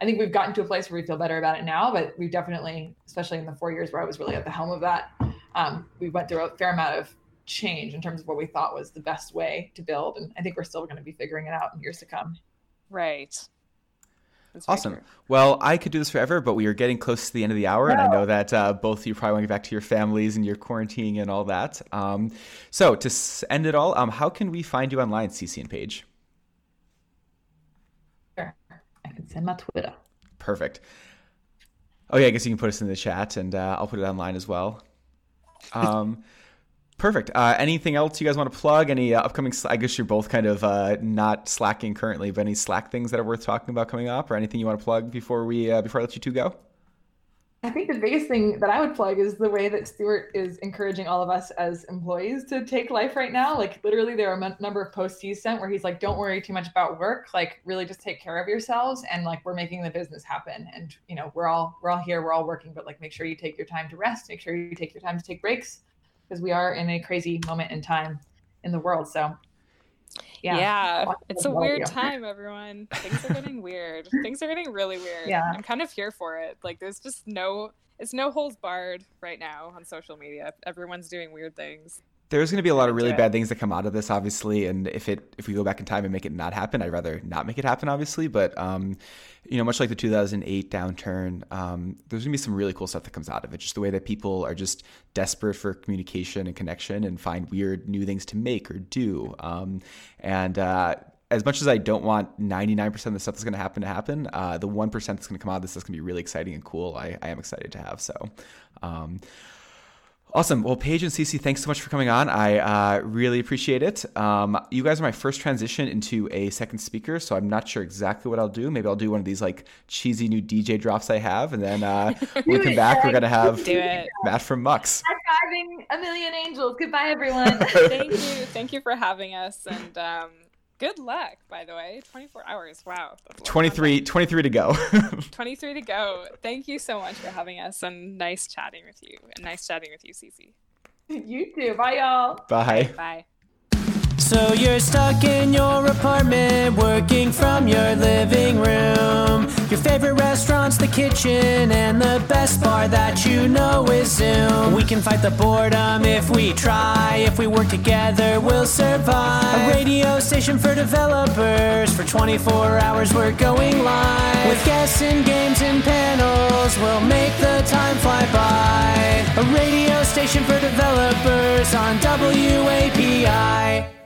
I think we've gotten to a place where we feel better about it now, but we've definitely, especially in the four years where I was really at the helm of that, um, we went through a fair amount of change in terms of what we thought was the best way to build. And I think we're still going to be figuring it out in years to come. Right. Awesome. True. Well, I could do this forever, but we are getting close to the end of the hour, no. and I know that uh, both of you probably want to get back to your families and your quarantining and all that. Um, so, to end it all, um, how can we find you online, CC and Paige? Sure. I can send my Twitter. Perfect. Oh yeah, I guess you can put us in the chat, and uh, I'll put it online as well. Um, perfect. Uh, anything else you guys want to plug? Any uh, upcoming? I guess you're both kind of uh, not slacking currently, but any Slack things that are worth talking about coming up, or anything you want to plug before we uh, before I let you two go? I think the biggest thing that I would plug is the way that Stewart is encouraging all of us as employees to take life right now. Like literally, there are a number of posts he sent where he's like, "Don't worry too much about work. Like really, just take care of yourselves." And like we're making the business happen. And you know, we're all we're all here, we're all working, but like make sure you take your time to rest. Make sure you take your time to take breaks because we are in a crazy moment in time in the world. So yeah, yeah. it's a weird time everyone. Things are getting weird. Things are getting really weird. Yeah. I'm kind of here for it. Like there's just no it's no holes barred right now on social media. Everyone's doing weird things there's going to be a lot of really bad things that come out of this obviously and if it if we go back in time and make it not happen i'd rather not make it happen obviously but um you know much like the 2008 downturn um there's going to be some really cool stuff that comes out of it just the way that people are just desperate for communication and connection and find weird new things to make or do um and uh as much as I don't want 99% of the stuff that's going to happen to happen, uh, the 1% that's going to come out of this is going to be really exciting and cool. I, I am excited to have. So, um, Awesome. Well, Paige and Cece, thanks so much for coming on. I uh, really appreciate it. Um, you guys are my first transition into a second speaker, so I'm not sure exactly what I'll do. Maybe I'll do one of these like cheesy new DJ drops I have, and then uh, when we come back, we're gonna have Matt from Mux. High-fiving a million angels. Goodbye, everyone. Thank you. Thank you for having us, and um, Good luck, by the way. 24 hours. Wow. 23, 23 to go. 23 to go. Thank you so much for having us and nice chatting with you. And nice chatting with you, Cece. You too. Bye, y'all. Bye. Bye. So you're stuck in your apartment, working from your living room. Your favorite restaurant's the kitchen, and the best bar that you know is Zoom. We can fight the boredom if we try. If we work together, we'll survive. A radio station for developers. For 24 hours, we're going live. With guests and games and panels, we'll make the time fly by. A radio station for developers on WAPI.